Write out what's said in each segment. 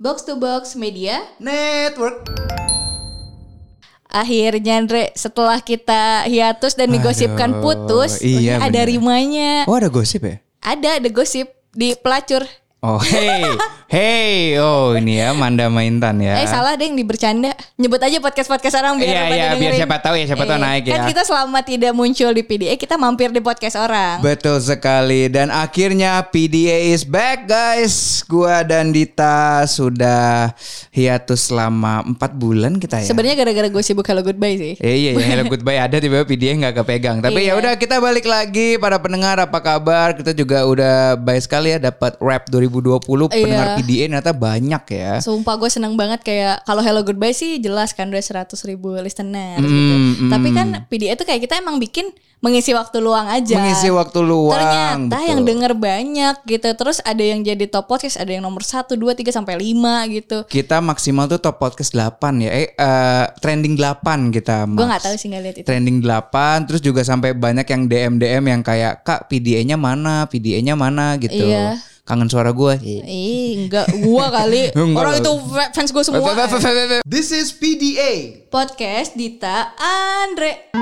Box to Box Media. Network. Akhirnya Andre, setelah kita hiatus dan digosipkan putus, iya ada bener. rimanya. Oh ada gosip ya? Ada, ada gosip di pelacur. Oh hey, hey, oh ini ya Manda Maintan ya. Eh salah deh yang dibercanda. Nyebut aja podcast-podcast orang biar Iya, pada iya, biar siapa tahu ya, siapa tahu naik Kan ya. kita selama tidak muncul di PDA, kita mampir di podcast orang. Betul sekali dan akhirnya PDA is back guys. Gua dan Dita sudah hiatus selama 4 bulan kita ya. Sebenarnya gara-gara gue sibuk Hello Goodbye sih. Eh, iya ya Hello Goodbye ada tiba-tiba PDA nggak kepegang. Tapi Iya. ya udah kita balik lagi para pendengar apa kabar? Kita juga udah baik sekali ya dapat rap 2020 pendengar Iya. PDA ternyata banyak ya. Sumpah gue seneng banget kayak kalau Hello Goodbye sih jelas kan udah 100 ribu listener Mm, gitu. mm. Tapi kan PDA tuh kayak kita emang bikin mengisi waktu luang aja. Mengisi waktu luang. Ternyata betul. yang denger banyak gitu. Terus ada yang jadi top podcast, ada yang nomor 1, 2, 3 sampai 5 gitu. kita maksimal tuh top podcast 8 ya. Eh eh, trending 8 kita. Gue nggak tahu sih nggak lihat itu. Trending 8 terus juga sampai banyak yang DM DM yang kayak Kak PDA-nya mana? PDA-nya mana gitu. Iya. Kangen suara gue. Ih, enggak gua kali. Orang itu fa- fans gue semua. This is PDA. Podcast Dita Andre.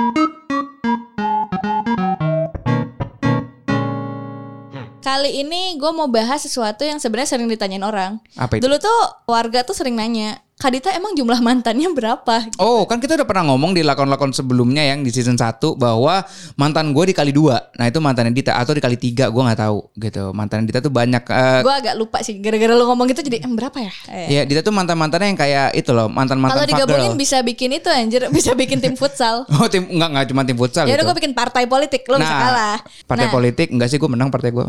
Kali ini gue mau bahas sesuatu yang sebenarnya sering ditanyain orang. Apa itu? Dulu tuh warga tuh sering nanya, Kak Dita emang jumlah mantannya berapa? Oh kan kita udah pernah ngomong di lakon-lakon sebelumnya yang di season 1 bahwa mantan gue dikali dua. Nah itu mantannya Dita atau dikali tiga gue nggak tahu gitu. Mantan Dita tuh banyak. eh, Gue agak lupa sih, gara-gara lu ngomong gitu jadi em, berapa ya? Eh. Ya Dita tuh mantan-mantannya yang kayak itu loh mantan-mantan Kalau digabungin girl. bisa bikin itu anjir, bisa bikin tim futsal. Oh tim nggak nggak cuma tim futsal Ya udah gitu. gue bikin partai politik, lo bisa kalah. Partai Nah, politik enggak sih gue menang partai gue.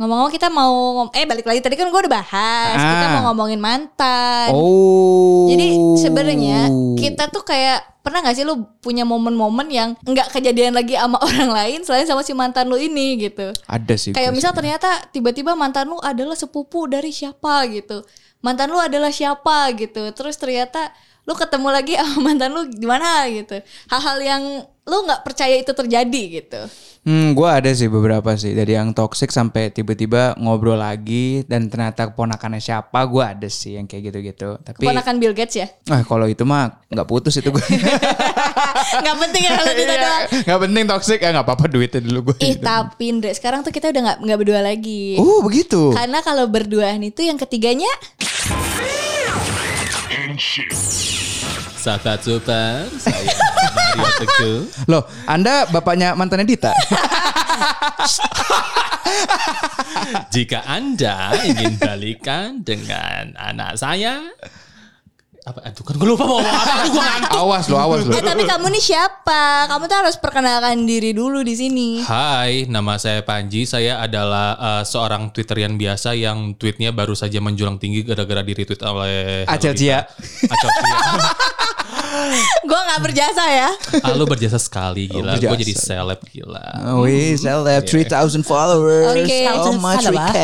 Ngomong-ngomong kita mau eh balik lagi tadi kan gue udah bahas, kita Ah. mau ngomongin mantan. Oh. Jadi sebenarnya kita tuh kayak pernah gak sih lu punya momen-momen yang nggak kejadian lagi sama orang lain selain sama si mantan lu ini gitu. ada sih. Kayak misal sih. ternyata tiba-tiba mantan lu adalah sepupu dari siapa gitu. Mantan lu adalah siapa gitu. Terus ternyata lu ketemu lagi sama mantan lu gimana gitu. Hal-hal yang lu nggak percaya itu terjadi gitu. Hmm, gue ada sih beberapa sih dari yang toxic sampai tiba-tiba ngobrol lagi dan ternyata keponakannya siapa gue ada sih yang kayak gitu-gitu. Tapi Keponakan Bill Gates ya. ah kalau itu mah nggak putus itu gue. nggak penting ya kalau kita doang. Nggak penting toxic ya nggak apa-apa duitnya dulu gue. Ih tapi Indra sekarang tuh kita udah nggak nggak berdua lagi. Oh begitu. Karena kalau berduaan itu yang ketiganya Sahabat Super, saya Mario Teguh. Loh, Anda bapaknya mantannya Dita? Jika Anda ingin balikan dengan anak saya, apa? Aduh kan gue lupa mau ngomong apa. Aduh gue ngantuk. awas lo, awas lo. Eh tapi kamu nih siapa? Kamu tuh harus perkenalkan diri dulu di sini. Hai, nama saya Panji. Saya adalah uh, seorang Twitterian biasa yang tweetnya baru saja menjulang tinggi gara-gara di retweet oleh Acel Cia. Acel Cia. Gue nggak berjasa ya. Ah, lu berjasa sekali gila. berjasa. Gue jadi seleb gila. Oh, we celeb 3000 followers. Oke. Oh my 3K.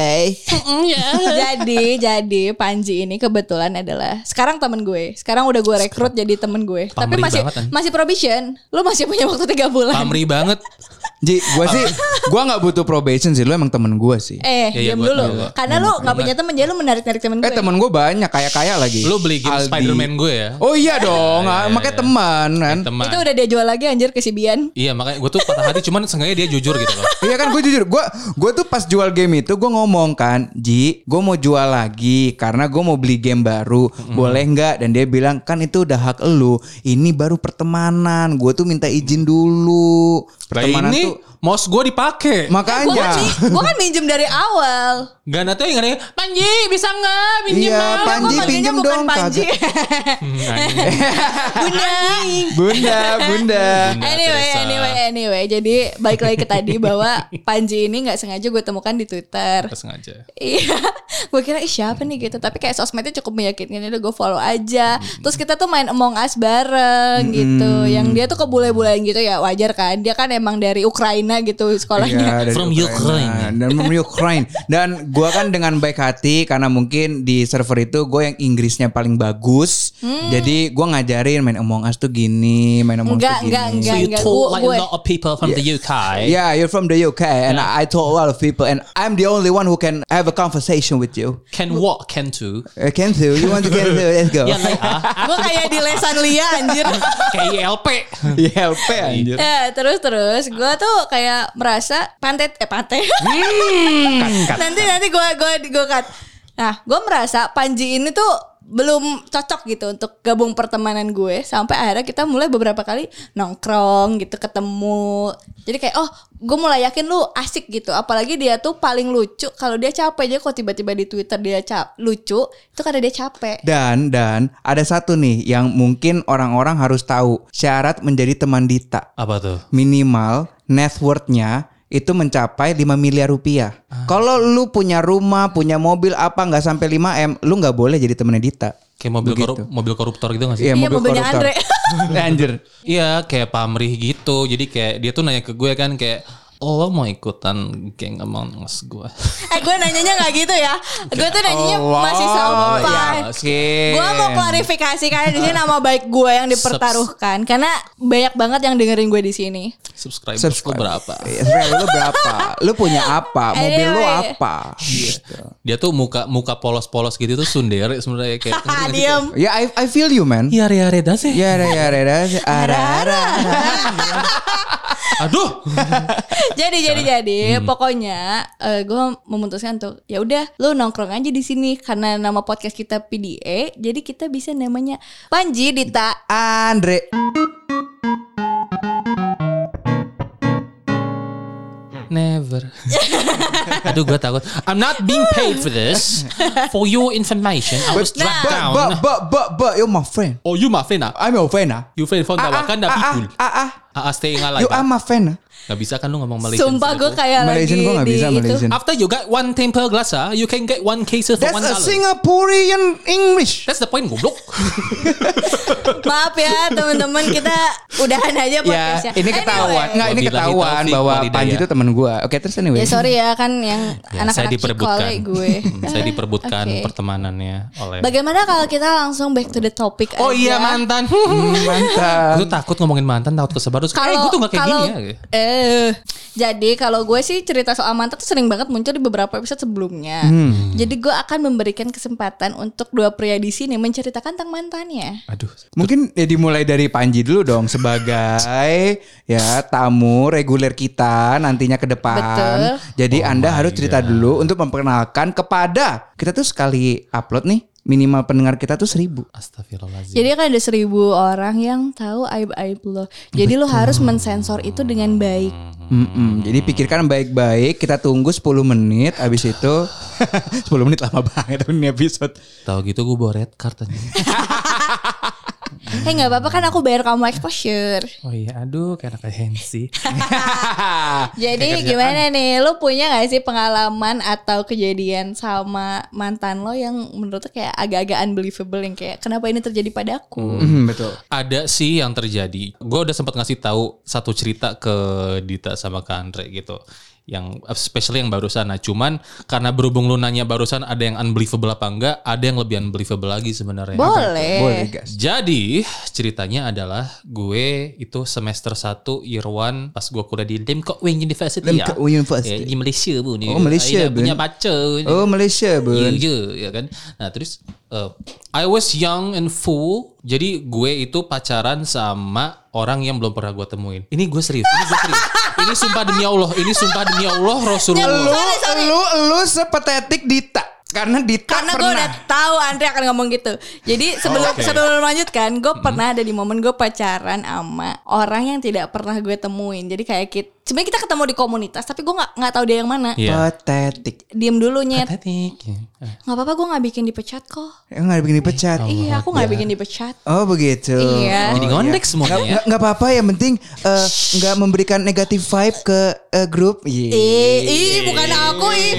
jadi jadi Panji ini kebetulan adalah sekarang temen gue. Sekarang udah gue rekrut jadi temen gue. Tapi Pamrih masih banget, masih probation. Lu masih punya waktu tiga bulan. Pamri banget. Ji, gua sih gua nggak butuh probation sih, lu emang temen gua sih. Eh, Iya, iya, diam gua- dulu. iya. Karena lu nggak punya temen, jadi lu menarik-narik temen gue. Eh temen gue banyak kaya-kaya lagi. Lu beli game Aldi. Spider-Man gue ya. Oh iya dong, Iya, ah, iya, makanya iya. teman kan. Teman. Itu udah dia jual lagi anjir ke si Bian. Iya makanya gue tuh patah hati cuman seenggaknya dia jujur gitu loh. Iya kan gue jujur, gue gue tuh pas jual game itu gue ngomong kan, Ji, gue mau jual lagi karena gue mau beli game baru, boleh nggak? Dan dia bilang kan itu udah hak lu, ini baru pertemanan, gue tuh minta izin dulu. Pertemanan ini tuh mouse gue dipakai. Gue kan, makanya. gua kan minjem dari awal. Gak nanti yang nanya, Panji bisa nggak pinjem Iya, Bang?" Panji, pinjem bukan dong, Panji. Hmm. Bunda. Bunda, bunda. Bunda anyway, anyway, anyway. Jadi balik lagi ke tadi bahwa Panji ini nggak sengaja gue temukan di Twitter. Gak sengaja. Iya, gue kira ih siapa nih gitu. Tapi kayak sosmednya cukup meyakinkan. Udah gue follow aja. Terus kita tuh main Among Us bareng gitu. Yang dia tuh kebule-bulean gitu ya wajar kan. Dia kan emang dari Ukraina Ukraina gitu sekolahnya. Iya, dari From Ukraine. Dan from Ukraine. Dan gua kan dengan baik hati karena mungkin di server itu gue yang Inggrisnya paling bagus. Hmm. Jadi gua ngajarin main Among Us tuh gini, main Among Us tuh gini. enggak, So enggak, you enggak. told Gua- like gue- a lot of people from the UK. Yeah, you're from the UK and I told a lot of people and I'm the only one who can have a conversation with you. Can what? Can to? Uh, can do. You want to get to? Let's go. Ya like ah. Gue kayak di lesan Lia anjir. Kayak ILP. Iya, LP anjir. Ya, terus terus gue tuh kayak merasa pantet eh pantet. nanti nanti gue gue gue cut. Nah, gue merasa Panji ini tuh belum cocok gitu untuk gabung pertemanan gue. Sampai akhirnya kita mulai beberapa kali nongkrong gitu ketemu. Jadi kayak oh gue mulai yakin lu asik gitu. Apalagi dia tuh paling lucu. Kalau dia capek aja kok tiba-tiba di twitter dia cap lucu itu karena dia capek. Dan dan ada satu nih yang mungkin orang-orang harus tahu. Syarat menjadi teman Dita. Apa tuh? minimal net worth-nya itu mencapai 5 miliar rupiah. Ah. Kalau lu punya rumah, punya mobil apa nggak sampai 5 m, lu nggak boleh jadi temennya Dita. Kayak mobil Begitu. korup, mobil koruptor gitu gak sih? Iya, mobilnya koruptor. Andre. Anjir. Iya kayak pamrih gitu Jadi kayak dia tuh nanya ke gue kan kayak lo mau ikutan geng Among Us gue eh gue nanyanya nggak gitu ya gue tuh nanyanya masih sopan Oke. Gue mau klarifikasi karena di sini nama baik gue yang dipertaruhkan karena banyak banget yang dengerin gue di sini. Subscribe, Subscribe. lo berapa? Iya, subscriber lu berapa? Lu punya apa? Mobil lu Anyway. apa? Gitu. Dia tuh muka muka polos-polos gitu tuh sundere sebenarnya kayak Ah diem. Ya, I, I feel you, man. Iya. Ya, ya, ya, ya, ya, ara, ara. Aduh. jadi jadi jadi pokoknya gue memutuskan tuh ya udah lu nongkrong aja di sini karena nama podcast kita PDA jadi kita bisa namanya Panji Dita. Andre. Never. Aduh gue takut. I'm not being paid for this. For your information, I was dragged But, down. but, but, but, but, you're my friend. Oh, you my friend ah? I'm your friend, ah. You friend from the Ah, ah, Wakanda ah, people. Ah, ah, ah. Ah, staying alive. You are my friend, ah. Gak bisa kan lu ngomong Malaysian. Sumpah gue kayak Malaysian lagi gue gak bisa itu. Malaysian. After you got one temper glass ah, you can get one case for That's one a dollar. Singaporean English. That's the point goblok. Maaf ya teman-teman kita udahan aja Ya, podcastnya. ini ketahuan. Anyway. Enggak, ini ketahuan bahwa. Panji itu teman gua. Oke, terus anyway. Ya sorry ya kan yang Ya, saya anak-anak diperebutkan. cikole gue. Hmm, saya diperebutkan Oke. pertemanannya oleh. Bagaimana kalau kita langsung back to the topic Oh aja? iya mantan. Hmm, Mantap. gue tuh takut ngomongin mantan, takut kesebar terus. Kalau eh, gue tuh gak kayak kalau- gini ya. Eh, jadi kalau gue sih cerita soal mantan tuh sering banget muncul di beberapa episode sebelumnya. Hmm. Jadi gue akan memberikan kesempatan untuk dua pria di sini menceritakan tentang mantannya. Aduh. Mungkin ya dimulai dari Panji dulu dong sebagai ya tamu reguler kita nantinya ke depan. Betul. Jadi Oh Anda harus cerita God. dulu untuk memperkenalkan kepada kita tuh sekali upload nih minimal pendengar kita tuh seribu. Astagfirullahaladzim. Jadi kan ada seribu orang yang tahu aib-aib lo. Jadi lo harus mensensor itu dengan baik. Mm-mm. Jadi pikirkan baik-baik. Kita tunggu 10 menit. Abis itu 10 menit lama banget ini episode. Tahu gitu gue bawa red card aja. Eh nggak apa-apa kan aku bayar kamu exposure. Oh iya, aduh kayak anak hensi. Jadi gimana nih? Lu punya gak sih pengalaman atau kejadian sama mantan lo yang menurut lo kayak agak-agak unbelievable yang kayak kenapa ini terjadi padaku? Hmm, betul. Ada sih yang terjadi. Gue udah sempat ngasih tahu satu cerita ke Dita sama ke Andre gitu. Yang especially yang barusan. Nah, cuman karena berhubung lu nanya barusan ada yang unbelievable apa enggak, ada yang lebih unbelievable lagi sebenarnya. Boleh. Boleh guys. Jadi ceritanya adalah gue itu semester 1 year 1 pas gue kuliah di Lim Kok Wing University Lim ya. University. Ya, di Malaysia pun. Oh, Malaysia, Bun. punya pacar. Oh Malaysia Ya, bun. ya, ya kan. Nah terus uh, I was young and full. Jadi gue itu pacaran sama orang yang belum pernah gue temuin. Ini gue serius. Ini gue serius. ini sumpah demi Allah. Ini sumpah demi Allah Lu, Rasulullah. lu, lu sepetetik Dita. Karena Dita Karena gue udah tahu Andre akan ngomong gitu. Jadi sebelum oke. sebelum melanjutkan, gue pernah ada di momen gue pacaran sama orang yang tidak pernah gue temuin. Jadi kayak kita, sebenarnya kita ketemu di komunitas, tapi gue nggak nggak tahu dia yang mana. Iya. Patetik. Diem dulu nyet. Patetik. Ya. Nggak apa-apa, gue nggak bikin dipecat kok. Enggak bikin dipecat. Iya, aku nggak bikin dipecat. Oh begitu. Iya. Jadi Oh, ngondek iya. semuanya Nggak- ya. nggak- Nggak apa-apa yang penting eh, nggak memberikan negatif vibe ke eh, grup. Iya. Bukan aku, ih,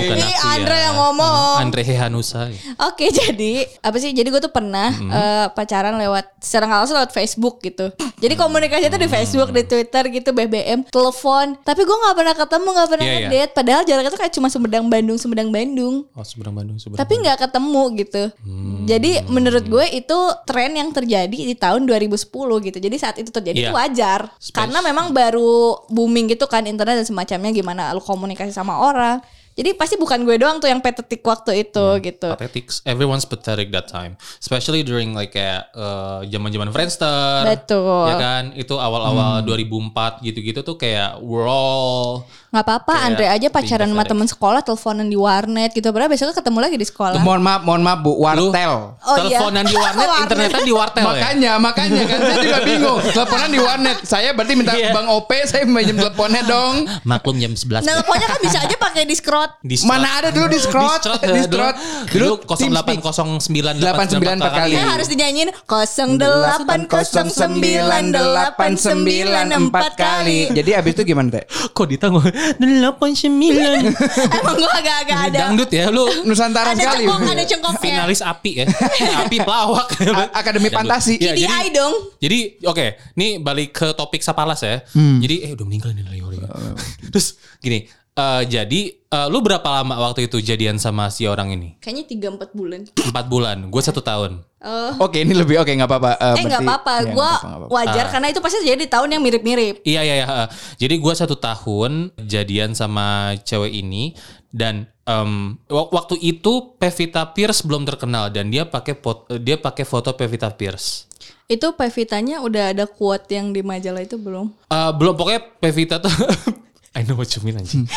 Andre ya. yang ngomong. Andre Teh Hanusa. Oke jadi apa sih? Jadi gue tuh pernah Hmm. eh, pacaran lewat secara nggak langsung lewat Facebook gitu. Jadi komunikasi tuh di Hmm. Facebook, di Twitter gitu, BBM, telepon. Tapi gue nggak pernah ketemu, nggak pernah Iya, iya. ngedate. Padahal jaraknya tuh kayak cuma Sumedang Bandung, Sumedang Bandung. Oh, Sumedang Bandung, Sumedang. Tapi nggak ketemu gitu. Hmm. Jadi menurut gue itu tren yang terjadi di tahun 2010 gitu. Jadi saat itu terjadi Iya. itu wajar. Space. Karena memang baru booming gitu kan internet dan semacamnya gimana lu komunikasi sama orang. Jadi pasti bukan gue doang tuh yang petetik waktu itu gitu. Pathetic. Everyone's pathetic that time. Especially during like kayak eh, zaman-zaman Friendster. Betul. Ya kan? Itu awal-awal 2004 gitu-gitu tuh kayak we're all nggak apa-apa Kayak Andre aja pacaran sama temen sekolah teleponan di warnet gitu padahal besoknya ketemu lagi di sekolah Mohon maaf, mohon maaf Bu, wartel. Oh, iya. teleponan di warnet, Warnet. internetnya di wartel ya. Makanya, makanya kan saya juga bingung. Teleponan di warnet. Saya berarti minta Iya. Bang OP, saya pinjam teleponnya dong. Maklum jam 11. nah pokoknya kan bisa aja pakai discrot Di Mana ada dulu di scrot, Distrot, di dulu, dulu, Dulu TeamSpeak. 0809 89 per kali. ya harus dinyanyiin 0809894 kali Jadi abis itu gimana teh? Kok ditanggung 89 emang gue agak-agak ada Dangdut ya lu Nusantara ada sekali. cengkok ada cengkoknya Finalis api ya Api pelawak A- Akademi Dangdut. Fantasi. Ya, DI jadi, dong jadi oke Nih balik ke topik Sapalas ya Hmm. Jadi eh udah meninggal nih. Oh, Terus gini eh, Jadi eh, lu berapa lama waktu itu jadian sama si orang ini? kayaknya 3-4 bulan Empat bulan Gue satu tahun Eh, Oke ini lebih oke nggak apa-apa. eh nggak apa-apa ya, gue wajar karena itu pasti jadi di tahun yang mirip-mirip Iya iya iya. eh. Jadi gue satu tahun jadian sama cewek ini dan em, wak- waktu itu Pevita Pierce belum terkenal dan dia pakai dia pakai foto Pevita Pierce. itu Pevitanya udah ada quote yang di majalah itu belum Eh, belum pokoknya Pevita tuh I know what you mean anjing.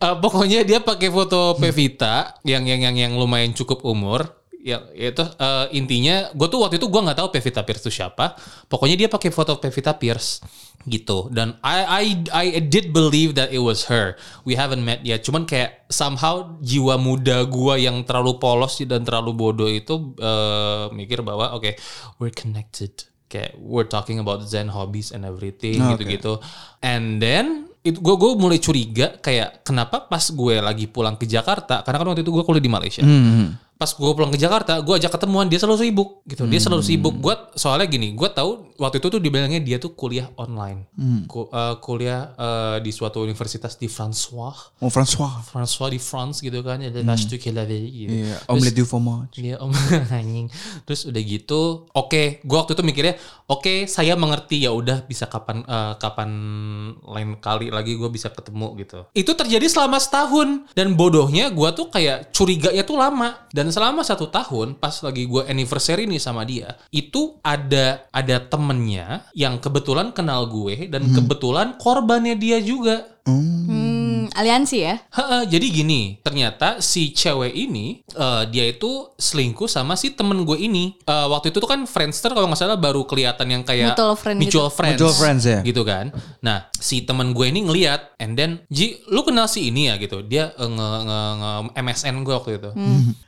Eh, pokoknya dia pakai foto Pevita yang yang yang yang lumayan cukup umur. Ya itu eh, intinya gue tuh waktu itu gue nggak tahu Pevita Pierce itu siapa. Pokoknya dia pakai foto Pevita Pierce gitu. Dan I I I did believe that it was her. We haven't met yet. Cuman kayak somehow jiwa muda gue yang terlalu polos dan terlalu bodoh itu eh, mikir bahwa oke we're connected kayak we're talking about zen hobbies and everything gitu-gitu. And then itu gue gue mulai curiga kayak kenapa pas gue lagi pulang ke Jakarta karena kan waktu itu gue kuliah di Malaysia. Pas gue pulang ke Jakarta, gue ajak ketemuan dia selalu sibuk gitu. Dia selalu sibuk. Gue soalnya gini, gue tahu waktu itu tuh dibilangnya dia tuh kuliah online, Ku- eh, kuliah eh, di suatu universitas di François, Oh François. François di France gitu kan, ada mm. gitu. Iya, Terus- omelette du fromage. Iya om anjing. Terus udah gitu, oke, gua waktu itu mikirnya, oke, saya mengerti ya udah bisa kapan eh, kapan lain kali lagi gue bisa ketemu gitu. Itu terjadi selama setahun dan bodohnya gua tuh kayak curiganya tuh lama dan selama satu tahun pas lagi gua anniversary nih sama dia, itu ada ada temennya yang kebetulan kenal gue dan kebetulan korbannya dia juga. hmm, aliansi ya Ha, jadi gini, ternyata si cewek ini eh, dia itu selingkuh sama si temen gue ini. Eh, waktu itu tuh kan Friendster kalau nggak salah baru kelihatan yang kayak Mutual friend mutual friends, Mutual friends, ya. gitu kan. Nah si temen gue ini ngeliat, and then Ji, lu kenal si ini ya gitu. Dia eh, nge, nge, nge- MSN gue waktu itu.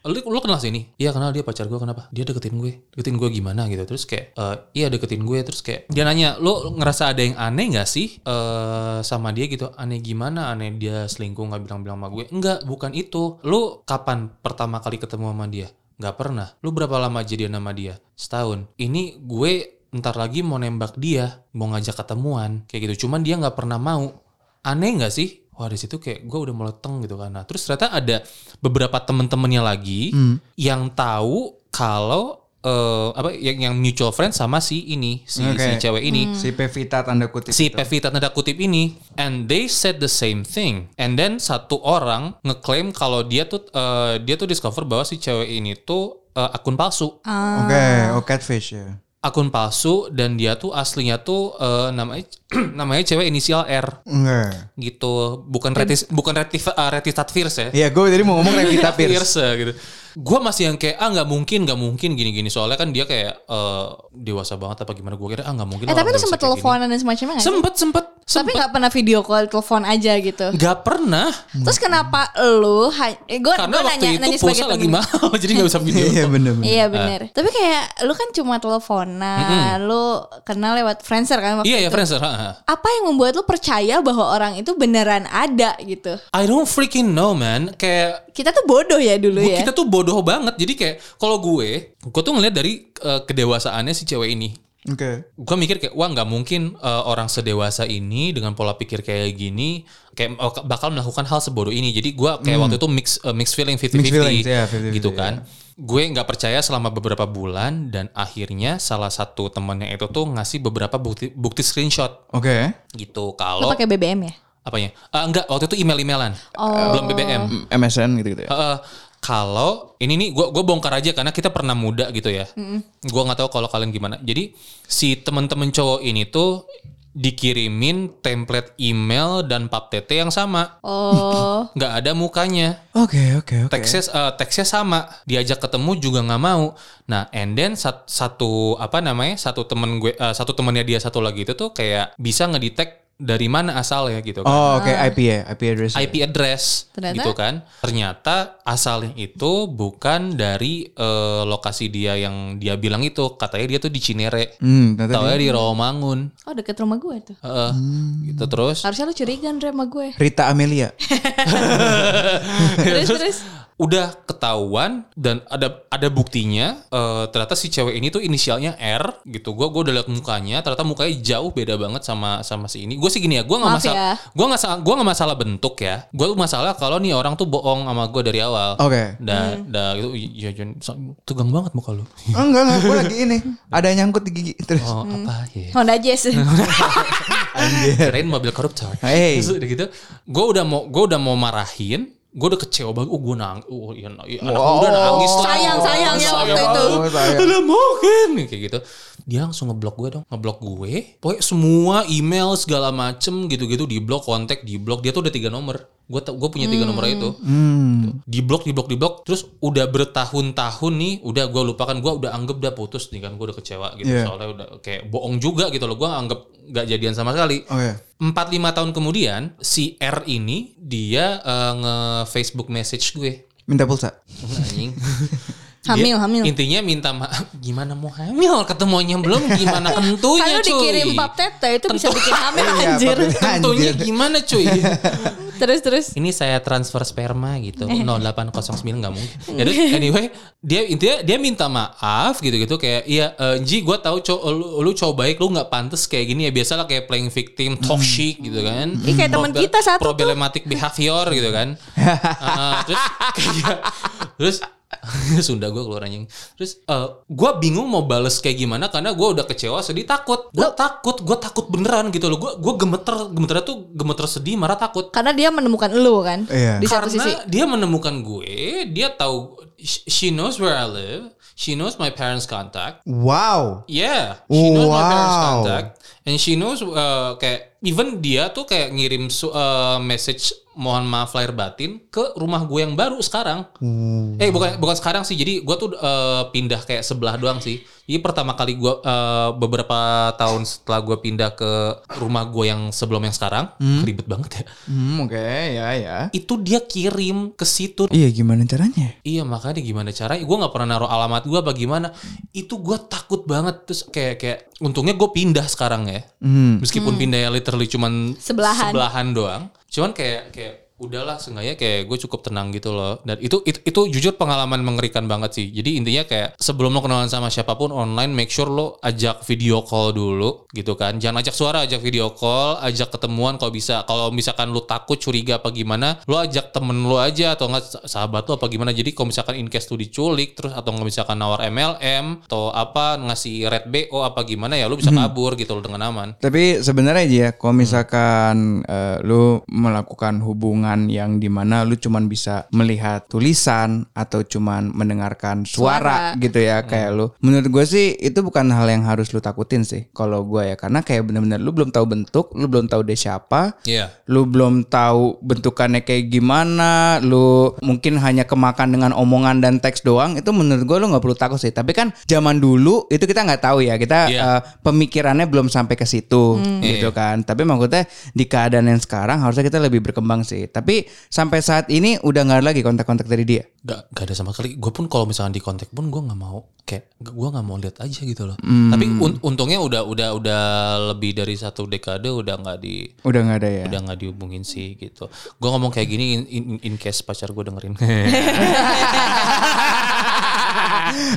Lu, lu kenal si ini? Iya kenal dia pacar gue kenapa? Dia deketin gue, deketin gue gimana gitu. Terus kayak, eh, iya deketin gue. Terus kayak dia nanya, lu ngerasa ada yang aneh nggak sih eh, sama dia gitu? Aneh gimana? Aneh dia selingkuh nggak bilang-bilang sama gue? Enggak, bukan itu. Lu kapan pertama kali ketemu sama dia? Nggak pernah. Lu berapa lama jadian sama dia? Setahun. Ini gue ntar lagi mau nembak dia, mau ngajak ketemuan, kayak gitu. Cuman dia nggak pernah mau. Aneh nggak sih? Wah di situ kayak gue udah mulai teng gitu kan. Nah terus ternyata ada beberapa temen-temennya lagi yang tahu kalau eh, apa yang, yang mutual friend sama si ini si, Oke. si cewek ini Si Pevita tanda kutip. si itu. Pevita tanda kutip ini and they said the same thing and then satu orang ngeklaim kalau dia tuh eh, dia tuh discover bahwa si cewek ini tuh eh, akun palsu Oke, oh catfish ya. akun palsu dan dia tuh aslinya tuh eh, namanya namanya cewek inisial R Enggak. gitu bukan retis bukan retif uh, retistat Fierce ya Iya, gue tadi mau ngomong Pierce. Fierce gitu gue masih yang kayak ah nggak mungkin nggak mungkin gini gini soalnya kan dia kayak eh, dewasa banget apa gimana gue kira ah nggak mungkin eh tapi orang itu sempet teleponan dan semacamnya nggak sih? Sempet sempet Tapi nggak pernah video call, telepon aja gitu. Gak pernah. Terus kenapa lu eh, gue Karena waktu nanya, itu nanya pulsa lagi mahal, jadi gak bisa video. Iya bener bener. Iya bener Tapi kayak lu kan cuma teleponan, lu kenal lewat Friendster kan waktu Iya ya itu. Friendster. Apa yang membuat lu percaya bahwa orang itu beneran ada gitu? I don't freaking know man. Kayak Kita tuh bodoh ya dulu gua- ya. kita tuh bodoh banget. Jadi kayak kalau gue, gue tuh ngeliat dari eh, kedewasaannya si cewek ini. Oke. gue mikir kayak wah nggak mungkin eh, orang sedewasa ini dengan pola pikir kayak gini kayak oh, bakal melakukan hal sebodoh ini jadi gue kayak waktu itu mix eh, mix feeling 50-50 Mixed feelings, ya, 50-50, gitu kan gue nggak percaya selama beberapa bulan dan akhirnya salah satu temannya itu tuh ngasih beberapa bukti bukti screenshot Oke. gitu Lu kalau pakai BBM ya? apanya Eh, enggak waktu itu email emailan belum BBM MSN gitu gitu ya. Eh, kalau ini nih gue gue bongkar aja karena kita pernah muda gitu ya. Gue nggak tahu kalau kalian gimana. Jadi si teman-teman cowok ini tuh dikirimin template email dan pap TT yang sama. Oh, nggak ada mukanya. Oke oke oke. Teksnya eh, teksnya sama. Diajak ketemu juga nggak mau. Nah, and then sat- satu apa namanya? Satu temen gue eh, satu temennya dia satu lagi itu tuh kayak bisa ngedetect dari mana asalnya gitu kan. Oh oke IP ya IP address. IP address Ternyata? gitu kan. Ternyata asalnya itu bukan dari eh, lokasi dia yang dia bilang itu. Katanya dia tuh di Cinere. Hmm ternyata Taunya di Rawamangun. oh deket rumah gue tuh. Heeh. Gitu terus. Harusnya lu curiga Andre sama gue. Rita Amelia. terus terus. Udah ketahuan dan ada ada buktinya eh, ternyata si cewek ini tuh inisialnya R gitu. Gua gua udah liat mukanya, ternyata mukanya jauh beda banget sama sama si ini. Gue sih gini ya, gua nggak masalah. ya. Gua nggak gua nggak masalah bentuk ya. Gua tuh masalah kalau nih orang tuh bohong sama gue dari awal. Oke. Da, da gitu ya Jon tegang banget muka lu. Oh, enggak enggak gue lagi ini. Ada yang nyangkut di gigi terus. Oh, apa ya? Honda Jazz. Kirain mobil koruptor. Hey. Terus udah gitu, gue udah mau gue udah mau marahin, gue udah kecewa banget. Oh, gue nangis. Oh, iya, iya, anak Wow. udah nangis lah. Sayang, sayang ya waktu Sayang itu. banget. Oh, sayang. Mungkin kayak gitu. Dia langsung ngeblok gue dong, ngeblok gue. Pokoknya semua email segala macem gitu-gitu di blok, kontak di blok. Dia tuh udah tiga nomor. Gue gue punya tiga nomor itu. Hmm. di blok di blok di blok terus udah bertahun-tahun nih udah gue lupakan gue udah anggap udah putus nih kan gue udah kecewa gitu Iya. soalnya udah kayak bohong juga gitu loh gue anggap nggak jadian sama sekali Oke. empat lima tahun kemudian si R ini dia eh, nge Facebook message gue Minta pulsa. anjing Hamil, Dia hamil. intinya minta maaf gimana mau hamil? Ketemunya belum gimana kentunya Kalau cuy? dikirim pap tete itu bisa bikin hamil Iya, anjir. tentunya gimana cuy? Terus terus. ini saya transfer sperma gitu. 0809 nggak mungkin. Ya udah, anyway dia intinya dia minta maaf gitu gitu kayak iya eh, Ji gue tahu cow lu, lu cowok baik lu nggak pantas kayak gini ya. Biasalah kayak playing victim toxic gitu kan. Ih, kayak teman kita satu tuh. problematic behavior gitu kan. Ah, terus kayak terus Sunda gue keluar anjing Terus gue bingung mau bales kayak gimana Karena gue udah kecewa sedih takut Gue takut Gue takut beneran gitu loh Gue gue gemeter Gemeternya tuh gemeter sedih marah takut Karena dia menemukan lu kan Iya. di satu karena sisi. dia menemukan gue, dia tahu she knows where I live, she knows my parents' contact. Wow. Yeah, she knows my parents' Wow. contact, and she knows uh, kayak even dia tuh kayak ngirim uh, message mohon maaf lahir batin ke rumah gue yang baru sekarang. Eh bukan bukan sekarang sih, jadi gue tuh uh, pindah kayak sebelah doang sih. Jadi pertama kali gue uh, beberapa tahun setelah gue pindah ke rumah gue yang sebelum yang sekarang, ribet banget ya. Hmm, oke ya ya. Itu dia kirim ke situ Iya gimana caranya? Iya makanya gimana caranya gue nggak pernah naruh alamat gue apa gimana itu gue takut banget terus kayak kayak untungnya gue pindah sekarang ya Hmm. meskipun pindah ya literally cuman Sebelahan. sebelahan doang cuman kayak kayak udahlah seenggaknya kayak gue cukup tenang gitu loh. Dan itu, itu itu jujur pengalaman mengerikan banget sih. Jadi intinya kayak sebelum lo kenalan sama siapa pun online make sure lo ajak video call dulu gitu kan. Jangan ajak suara ajak video call ajak ketemuan kalau bisa. Kalau misalkan lo takut curiga apa gimana lo ajak temen lo aja atau enggak sahabat lo apa gimana. Jadi kalau misalkan in case tuh diculik terus atau nggak misalkan nawar MLM atau apa ngasih red BO apa gimana ya lo bisa kabur gitu loh dengan aman. Tapi sebenarnya aja ya, kalau misalkan eh, lu melakukan hubungan hubungan yang di mana lu cuman bisa melihat tulisan atau cuman mendengarkan suara, Suara. gitu ya kayak lu. Menurut gue sih itu bukan hal yang harus lu takutin sih kalau gue ya karena kayak bener-bener lu belum tahu bentuk, lu belum tahu dia siapa, Iya. lu belum tahu bentukannya kayak gimana, lu mungkin hanya kemakan dengan omongan dan teks doang, itu menurut gue lu nggak perlu takut sih. Tapi kan zaman dulu itu kita nggak tahu ya, kita Iya. eh, pemikirannya belum sampai ke situ gitu Iya. kan. Tapi maksudnya di keadaan yang sekarang harusnya kita lebih berkembang sih. Tapi sampai saat ini udah nggak ada lagi kontak-kontak dari dia. Gak, gak ada sama sekali. Gue pun kalau misalnya di kontak pun gue nggak mau kayak gue nggak mau lihat aja gitu loh. Tapi un- untungnya udah udah udah lebih dari satu dekade udah nggak di Udah nggak ada ya. udah nggak dihubungin sih gitu. Gue ngomong kayak gini in, in, in case pacar gue dengerin.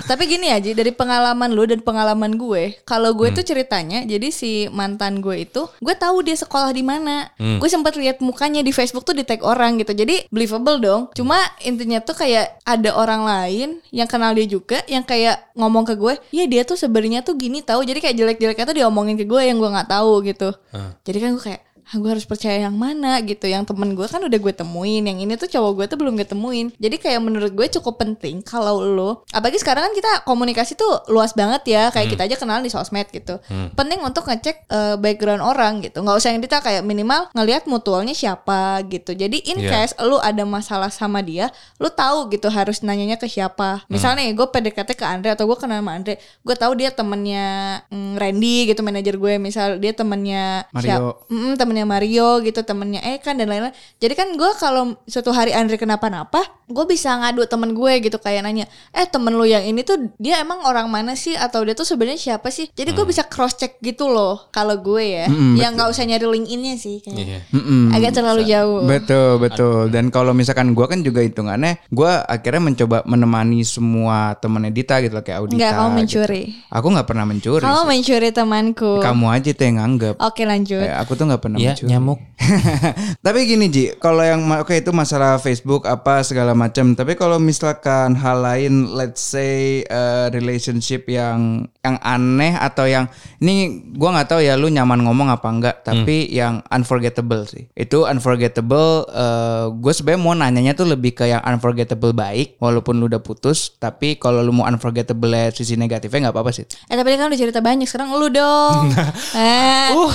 Tapi gini aja dari pengalaman lu dan pengalaman gue, kalau gue tuh ceritanya, jadi si mantan gue itu, gue tahu dia sekolah di mana. Gue sempat lihat mukanya di Facebook tuh di tag orang gitu. Jadi believable dong. Cuma intinya tuh kayak ada orang lain yang kenal dia juga, yang kayak ngomong ke gue, ya dia tuh sebenarnya tuh gini tahu. Jadi kayak jelek-jeleknya tuh diomongin ke gue yang gue nggak tahu gitu. Jadi kan gue kayak gue harus percaya yang mana? Gitu. Yang temen gue kan udah gue temuin yang ini tuh cowok gue tuh belum gue temuin. Jadi kayak menurut gue cukup penting kalau lo apalagi sekarang kan kita komunikasi tuh luas banget ya kayak kita aja kenalan di sosmed gitu. Penting untuk ngecek eh, background orang gitu. Nggak usah yang kita kayak minimal ngelihat mutualnya siapa gitu. Jadi in Iya. case lu ada masalah sama dia lu tahu gitu harus nanyanya ke siapa. Misalnya nih gue PDKT ke Andre atau gue kenal sama Andre gue tahu dia temennya mm, Randy gitu manajer gue. Misal dia temennya Mario. siap- Mm, temennya Mario gitu temennya Ekan dan lain-lain jadi kan gue kalau suatu hari Andre kenapa-napa gue bisa ngadu temen gue gitu kayak nanya eh temen lu yang ini tuh dia emang orang mana sih atau dia tuh sebenarnya siapa sih jadi gue bisa cross check gitu loh kalau gue ya yang nggak usah nyari LinkedIn-nya sih kayak Iya. Mm-mm. agak terlalu jauh Betul betul. Dan kalau misalkan gua kan juga hitungannya, gua akhirnya mencoba menemani semua temennya Dita gitu loh kayak Audita. Enggak, kamu gitu. mencuri. Aku nggak pernah mencuri. kamu sih. mencuri temanku Kamu aja tuh yang nganggep. oke lanjut Eh, aku tuh nggak pernah Iya, mencuri. nyamuk. Tapi gini Ji, kalau yang ma- oke itu masalah Facebook apa segala macam. Tapi kalau misalkan hal lain, let's say eh, relationship yang yang aneh atau yang ini gua nggak tahu ya lu nyaman ngomong apa enggak, tapi yang unforgettable sih. Itu unforgettable. eh gue sebenarnya mau nanyanya tuh lebih ke yang unforgettable baik, walaupun lu udah putus. Tapi kalau lu mau unforgettable sisi negatifnya nggak apa-apa sih. eh tapi dia kan udah cerita banyak sekarang lu dong eh Oh,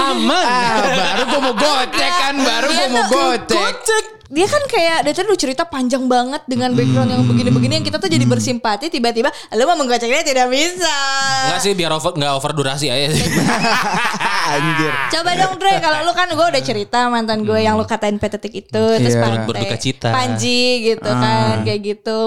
aman. Ah, baru gue mau gocek kan, baru Dia gue mau tuh- gocek. dia kan kayak dari tadi udah cerita panjang banget dengan background yang begini-begini yang kita tuh jadi bersimpati tiba-tiba lu mau menggoceknya tidak bisa Enggak sih biar over nggak over durasi aja sih. Anjir. Coba dong Dre kalau lu kan gue udah cerita mantan gue yang lu katain petetik itu terus Iya. Pantai, Turut berduka cita. Panji gitu kan kayak gitu.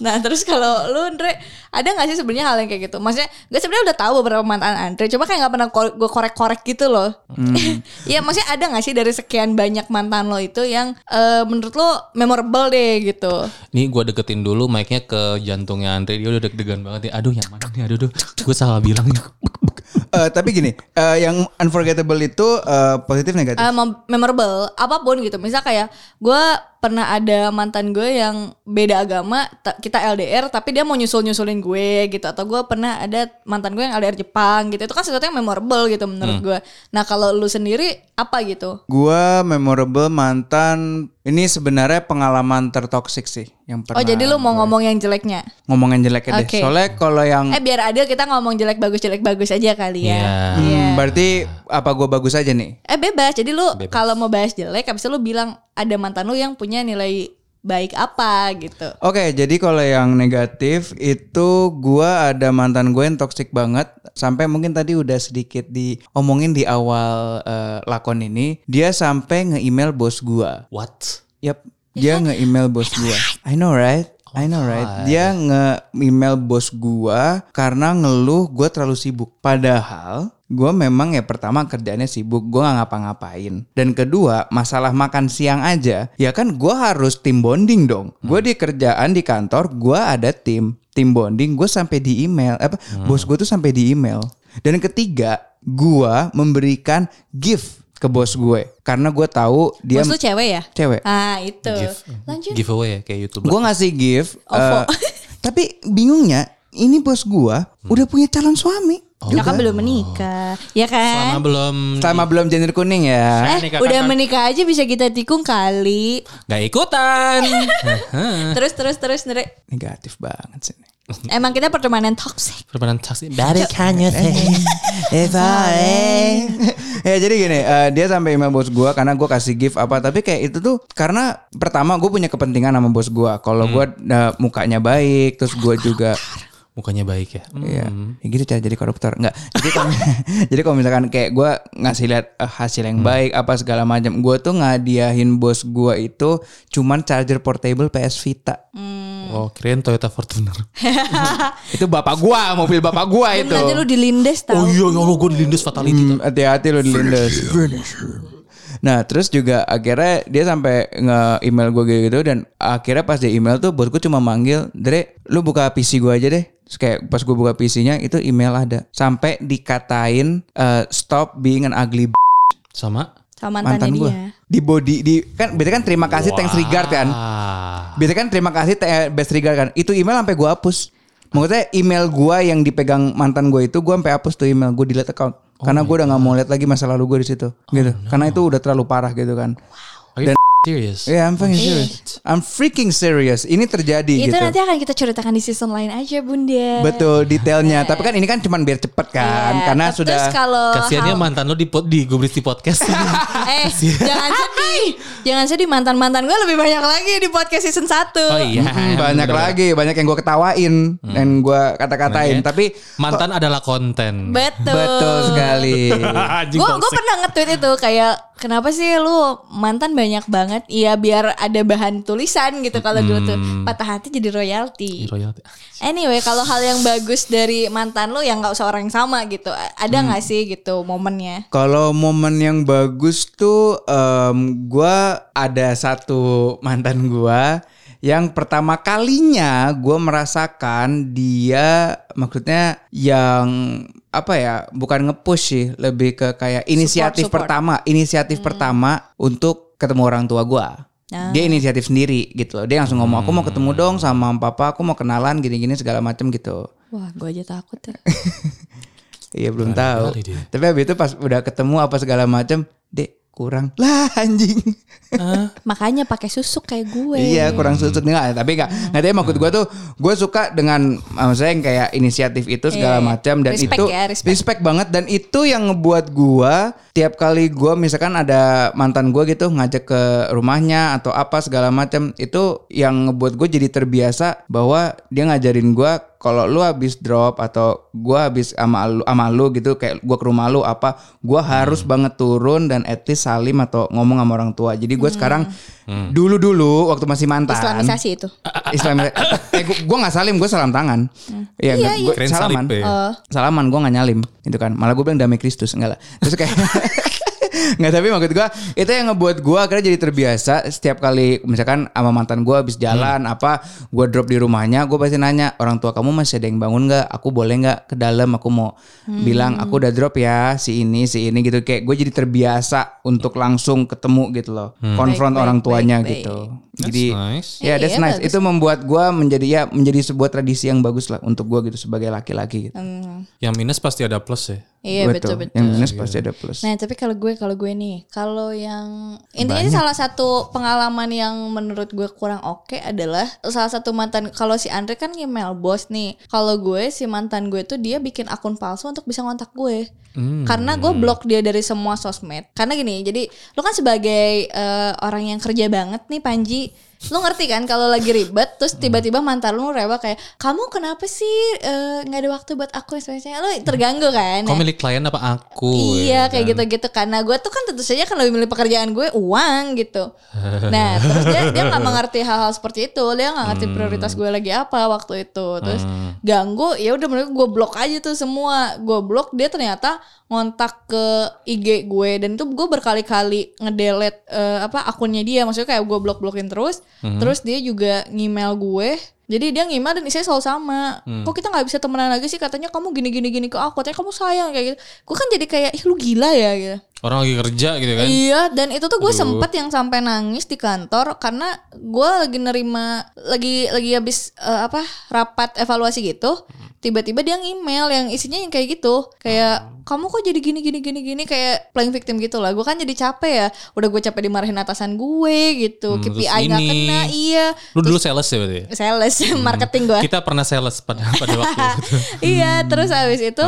Nah terus kalau lu Dre ada gak sih sebenarnya hal yang kayak gitu? Maksudnya gue sebenarnya udah tahu beberapa mantan Andre, cuma kayak nggak pernah gue korek-korek gitu loh. Iya maksudnya ada gak sih dari sekian banyak mantan lo itu yang eh, menurut lo memorable deh gitu? Nih gue deketin dulu mic-nya ke jantungnya Andre dia udah deg-degan banget nih. Aduh yang mana nih? Aduh, aduh. gue salah bilang nih. Eh, tapi gini, eh, yang unforgettable itu eh, positif negatif. Eh, mem- memorable apa pun gitu misal kayak gue pernah ada mantan gue yang beda agama ta- kita LDR tapi dia mau nyusul nyusulin gue gitu atau gue pernah ada mantan gue yang LDR Jepang gitu itu kan sesuatu yang memorable gitu menurut gue nah kalau lu sendiri apa gitu Gua memorable mantan ini sebenarnya pengalaman tertoksik sih yang pernah. oh jadi lu mau gue- ngomong yang jeleknya ngomongin jeleknya deh. Oke. Soalnya kalau yang eh biar adil kita ngomong jelek bagus jelek bagus aja kali ya Iya. Hmm, Iya. berarti apa gua bagus aja nih? eh bebas jadi lu kalau mau bahas jelek habis itu lu bilang ada mantan lu yang punya nilai baik apa gitu Oke, jadi kalau yang negatif itu gua ada mantan gue yang toksik banget sampai mungkin tadi udah sedikit diomongin di awal eh, lakon ini, dia sampai nge-email bos gua. What? Yap, dia nge-email bos gua. I know right? I know right. Dia nge-email bos gua karena ngeluh gua terlalu sibuk. Padahal gua memang ya pertama kerjaannya sibuk, gua nggak ngapa-ngapain. Dan kedua, masalah makan siang aja, ya kan gua harus tim bonding dong. Gua di kerjaan di kantor, gua ada tim. Tim bonding, gue sampai di email, apa? Bos gue tuh sampai di email. Dan ketiga, gua memberikan gift ke bos gue karena gue tahu dia bos lu cewek ya cewek. ah itu Gift. lanjut Giveaway ya kayak YouTuber. Gue ngasih gift. OVO. eh, tapi bingungnya ini bos gua udah punya calon suami. Ya kan belum menikah, ya Selama kan? belum Selama belum janur kuning ya. Eh, udah menikah aja bisa kita tikung kali. Gak ikutan. Terus terus terus Nere. Negatif banget sih. Emang kita pertemanan toxic. Pertemanan taksi. Dari kanya ya jadi gini, eh, dia sampai email bos gua karena gua kasih gift apa, tapi kayak itu tuh karena pertama gue punya kepentingan sama bos gua. Kalau gua eh, mukanya baik, terus gua juga Mukanya baik ya. Hmm. Iya, ya gitu cara jadi koruptor. Enggak. Jadi kalau jadi kalau misalkan kayak gua ngasih lihat eh, hasil yang baik apa segala macam, gua tuh ngadiahin bos gua itu cuman charger portable PS Vita. Oh, kirain Toyota Fortuner. Itu bapak gua, mobil bapak gua itu. Nanti lu dilindes tau. Oh iya, ya Allah gue dilindas fatality. Hmm, hati-hati lo dilindas. Nah terus juga akhirnya dia sampai nge-email gue gitu dan akhirnya pas dia email tuh bosku cuma manggil Dre lu buka PC gue aja deh Terus kayak pas gue buka PC-nya itu email ada Sampai dikatain eh, stop being an ugly b- Sama? Sama mantan mantannya gue dia. Di body di kan berarti kan terima kasih thanks regard kan Ah. Biasanya kan terima kasih te- best regard kan. Itu email sampai gue hapus. Maksudnya email gue yang dipegang mantan gue itu gue sampai hapus tuh email gue delete account. Karena gue udah nggak mau lihat lagi masa lalu gue di situ. gitu. Karena itu udah terlalu parah gitu kan. You Dan- serious? Yeah, I'm fucking serious. I'm freaking serious. Ini terjadi Itu gitu. nanti akan kita ceritakan di season lain aja bunda. Betul detailnya. Tapi kan ini kan cuman biar cepet kan. Iya, Karena terus sudah kalau Kasiannya hal- mantan lo di pod, di gubris di podcast. Eh, jangan sedih. Jangan sedih mantan-mantan gue lebih banyak lagi di podcast season 1. oh iya. Mm, banyak bener. lagi, banyak yang gue ketawain dan gue kata-katain. Nah, ya. Tapi mantan adalah konten. Betul. betul sekali. Gue pernah nge-tweet itu kayak kenapa sih lu mantan banyak banget? Iya biar ada bahan tulisan gitu kalau dulu tuh patah hati jadi royalti. Royalty. Anyway, kalau hal yang bagus dari mantan lu yang nggak usah orang yang sama gitu, ada nggak sih gitu momennya? Kalau momen yang bagus tuh em, gua ada satu mantan gua yang pertama kalinya gua merasakan dia maksudnya yang apa ya bukan nge-push sih lebih ke kayak inisiatif support. pertama inisiatif pertama untuk ketemu orang tua gua. Dia inisiatif sendiri gitu loh. Dia langsung ngomong aku mau ketemu dong sama papa aku mau kenalan gini-gini segala macem gitu. Wah, gue aja takut ya. Iya belum tahu. Tapi habis itu pas udah ketemu apa segala macam, dek kurang lah anjing. Makanya pakai susuk kayak gue. iya kurang susut nggak. Tapi nggak. Nggak tapi maksud gue tuh, gue suka dengan maksudnya yang kayak inisiatif itu segala Iya, iya. macam dan Respect itu ya, respect. banget dan itu yang ngebuat gue tiap kali gue misalkan ada mantan gue gitu ngajak ke rumahnya atau apa segala macam itu yang ngebuat gue jadi terbiasa bahwa dia ngajarin gue kalau lu habis drop atau gua habis sama lu sama lu gitu kayak gua ke rumah lu apa gua harus banget turun dan least salim atau ngomong sama orang tua. Jadi gua sekarang dulu-dulu waktu masih mantan Islamisasi itu. Islam eh gua, gua gak salim, gua salam tangan. Iya, Iya, gua, Keren salaman. ya. Oh. Salaman gua gak nyalim gitu kan. Malah gua bilang damai Kristus enggak lah. Terus kayak Nggak tapi maksud gua itu yang ngebuat gua akhirnya jadi terbiasa setiap kali misalkan sama mantan gua habis jalan apa gua drop di rumahnya gua pasti nanya orang tua kamu masih ada yang bangun nggak? Aku boleh nggak ke dalam? Aku mau bilang aku udah drop ya si ini si ini gitu. Kayak gue jadi terbiasa untuk langsung ketemu gitu loh konfront Baik, orang baik, tuanya baik, gitu. That's jadi nice. ya that's Iya, nice. Bagus. itu membuat gua menjadi ya menjadi sebuah tradisi yang bagus lah untuk gua gitu sebagai laki-laki gitu. Hmm. Yang minus pasti ada plus ya. Iya betul. betul. yang minus pasti ada plus. Nah tapi kalau gue kalau gue nih kalau yang intinya sih salah satu pengalaman yang menurut gue kurang oke adalah salah satu mantan kalau si Andre kan email bos nih. Kalau gue si mantan gue tuh dia bikin akun palsu untuk bisa ngontak gue. Karena gue blok dia dari semua sosmed. Karena gini jadi lu kan sebagai eh, orang yang kerja banget nih Panji lu ngerti kan kalau lagi ribet terus tiba-tiba mantan lu rewel kayak kamu kenapa sih eh, nggak ada waktu buat aku? sebagainya. Lu terganggu kan? Kau milik klien apa aku? Iya ya kayak kan? gitu-gitu karena gue tuh kan tentu saja kan lebih milih pekerjaan gue uang gitu. Nah terus dia dia nggak mengerti hal-hal seperti itu. Dia nggak ngerti prioritas gue lagi apa waktu itu. Terus ganggu ya udah menurut gue blok aja tuh semua. Gue blok dia ternyata ngontak ke IG gue dan itu gue berkali-kali ngedelete eh, apa akunnya dia maksudnya kayak gue blok-blokin terus terus dia juga ngemail gue jadi dia ngemail dan isinya selalu sama. Kok kita nggak bisa temenan lagi sih? Katanya kamu gini gini gini ke aku. Katanya kamu sayang kayak gitu. Gue kan jadi kayak ih lu gila ya gitu. Orang lagi kerja gitu kan. Iya, dan itu tuh gue sempet yang sampai nangis di kantor karena gue lagi nerima lagi lagi habis eh, apa rapat evaluasi gitu. Tiba-tiba dia email yang isinya yang kayak gitu. Kayak kamu kok jadi gini gini gini gini? Kayak playing victim gitu lah. Gue kan jadi capek ya. Udah gue capek dimarahin atasan gue gitu. Hmm, terus KPI ini. kena iya. Lu dulu sales ya berarti? sales marketing gue Kita pernah sales pada pada waktu itu. iya terus habis itu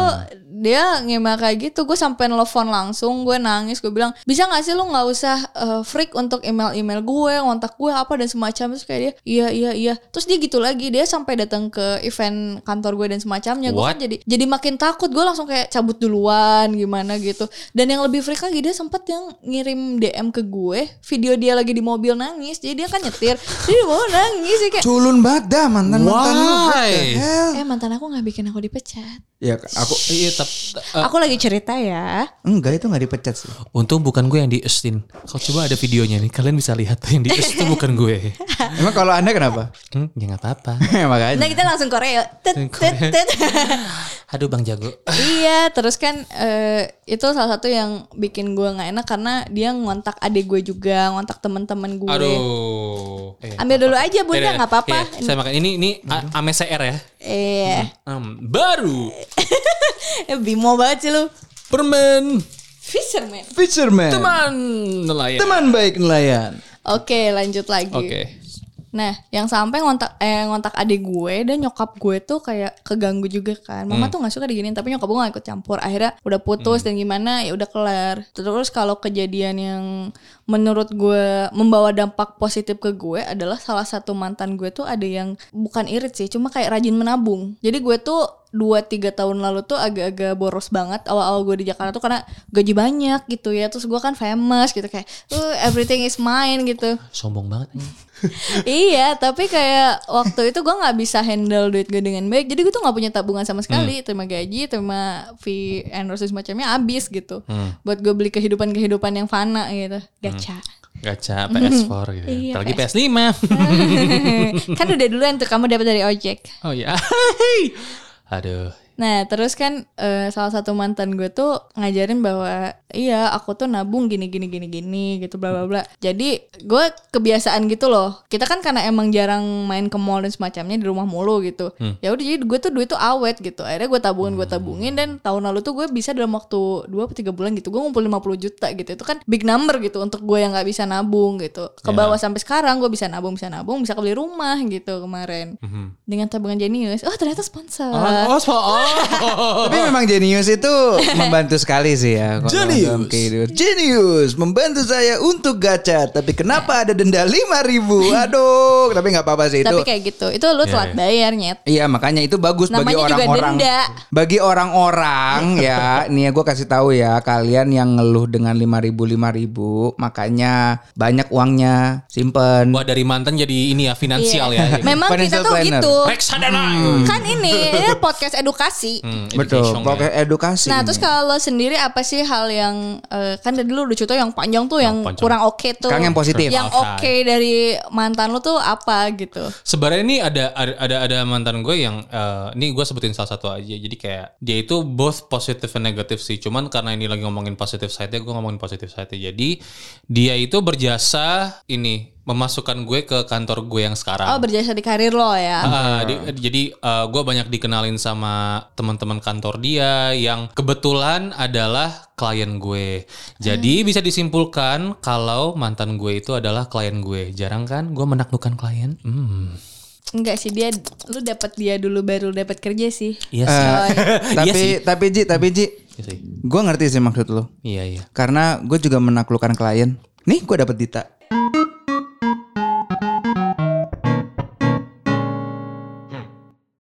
dia ngema kayak gitu gue sampai nelfon langsung gue nangis gue bilang bisa nggak sih lu nggak usah eh, freak untuk email email gue ngontak gue apa dan semacam terus kayak dia iya iya iya terus dia gitu lagi dia sampai datang ke event kantor gue dan semacamnya gue kan jadi jadi makin takut gue langsung kayak cabut duluan gimana gitu dan yang lebih freak lagi dia sempet yang ngirim DM ke gue video dia lagi di mobil nangis jadi dia kan nyetir jadi mau nangis ya kayak Culun banget dah mantan mantan lu. Why? hell? eh mantan aku nggak bikin aku dipecat Ya aku Iya, tapi aku lagi cerita ya enggak itu nggak dipecat sih. untung bukan gue yang di Estin. Kalau coba ada videonya nih, kalian bisa lihat yang di itu bukan gue. Emang kalau anda kenapa? Hmm, ya nggak apa-apa. Makanya. Nah kita langsung Korea. Tet, tet, tet. Aduh Bang Jago. iya, terus kan eh, itu salah satu yang bikin gue nggak enak karena dia ngontak adik gue juga, ngontak teman-teman gue. Aduh. Eh, Ambil dulu aja bunda iya, nggak apa-apa. iya, saya makan ini ini A- Ame CR ya. Eh, Hmm, baru eh, bimo banget sih lu. permen Fisherman. Fisherman. teman nelayan. Teman baik nelayan. Oke, lanjut lagi. Oke. Nah, yang sampai ngontak eh ngontak adik gue dan nyokap gue tuh kayak keganggu juga kan. Mama tuh nggak suka diginin tapi nyokap gue gak ikut campur. Akhirnya udah putus dan gimana ya udah kelar. Terus kalau kejadian yang menurut gue membawa dampak positif ke gue adalah salah satu mantan gue tuh ada yang bukan irit sih, cuma kayak rajin menabung. Jadi gue tuh dua tiga tahun lalu tuh agak-agak boros banget awal-awal gue di Jakarta tuh karena gaji banyak gitu ya. Terus gue kan famous gitu kayak uh, everything is mine gitu. Sombong banget. Iya tapi kayak waktu itu gue nggak bisa handle duit gue dengan baik. Jadi gue tuh nggak punya tabungan sama sekali. Terima gaji terima fee endorse semacamnya habis gitu. Buat gue beli kehidupan kehidupan yang fana gitu gacha Gacha PS4 gitu. Iya, Ntar lagi PS. PS5. kan udah dulu yang tuh kamu dapat dari ojek oh ya. Aduh. Nah terus kan eh, salah satu mantan gue tuh ngajarin bahwa iya aku tuh nabung gini gini gini gini gitu bla bla bla. Jadi gue kebiasaan gitu loh. Kita kan karena emang jarang main ke mall dan semacamnya di rumah mulu gitu. Ya udah jadi gue tuh duit tuh awet gitu. Akhirnya gue tabungin gue tabungin dan tahun lalu tuh gue bisa dalam waktu 2 atau 3 bulan gitu gue ngumpul 50 juta gitu. Itu kan big number gitu untuk gue yang nggak bisa nabung gitu. Ke bawah sampai sekarang gue bisa nabung bisa nabung bisa kebeli rumah gitu kemarin. Dengan tabungan jenius. Oh ternyata sponsor. Oh, so, oh. Tapi memang Genius itu membantu sekali sih ya. kalau Genius. dalam kehidupan. Genius membantu saya untuk gacha. Tapi kenapa ada denda 5000 Aduh, tapi nggak apa-apa sih itu. Tapi kayak gitu. Itu lu telat bayar nyet. Iya makanya itu bagus bagi Namanya juga orang-orang denda. bagi orang-orang ya nih ya gue kasih tahu ya kalian yang ngeluh dengan 5000 5000 makanya banyak uangnya simpen Wah dari mantan jadi ini ya finansial Iya. ya. Memang kita tuh planner. gitu. Reksadana. Kan ini, ini podcast edukasi. Hmm, betul education ya. pakai edukasi Nah, terus kalau lo sendiri apa sih hal yang eh, kan dari dulu udah cerita yang panjang tuh yang panjang. kurang oke tuh. Sekarang yang positif. Yang oke dari mantan lo tuh apa gitu. Sebenarnya ini ada ada ada, ada mantan gue yang eh, ini gue sebutin salah satu aja. Jadi kayak dia itu both positif and negatif sih. Cuman karena ini lagi ngomongin positif side-nya, gue ngomongin positif side-nya. Jadi dia itu berjasa ini memasukkan gue ke kantor gue yang sekarang. Oh, berjasa di karir lo ya. Ah, di- jadi gue banyak dikenalin sama teman-teman kantor dia yang kebetulan adalah klien gue. Jadi bisa disimpulkan kalau mantan gue itu adalah klien gue. Jarang kan gue menaklukkan klien? Hmm. Enggak sih dia lu dapat dia dulu baru dapat kerja sih. Iya sih. tapi Iya sih. tapi Ji tapi Ji Iya sih. gue ngerti sih maksud lo Iya iya. karena gue juga menaklukkan klien nih gue dapet Dita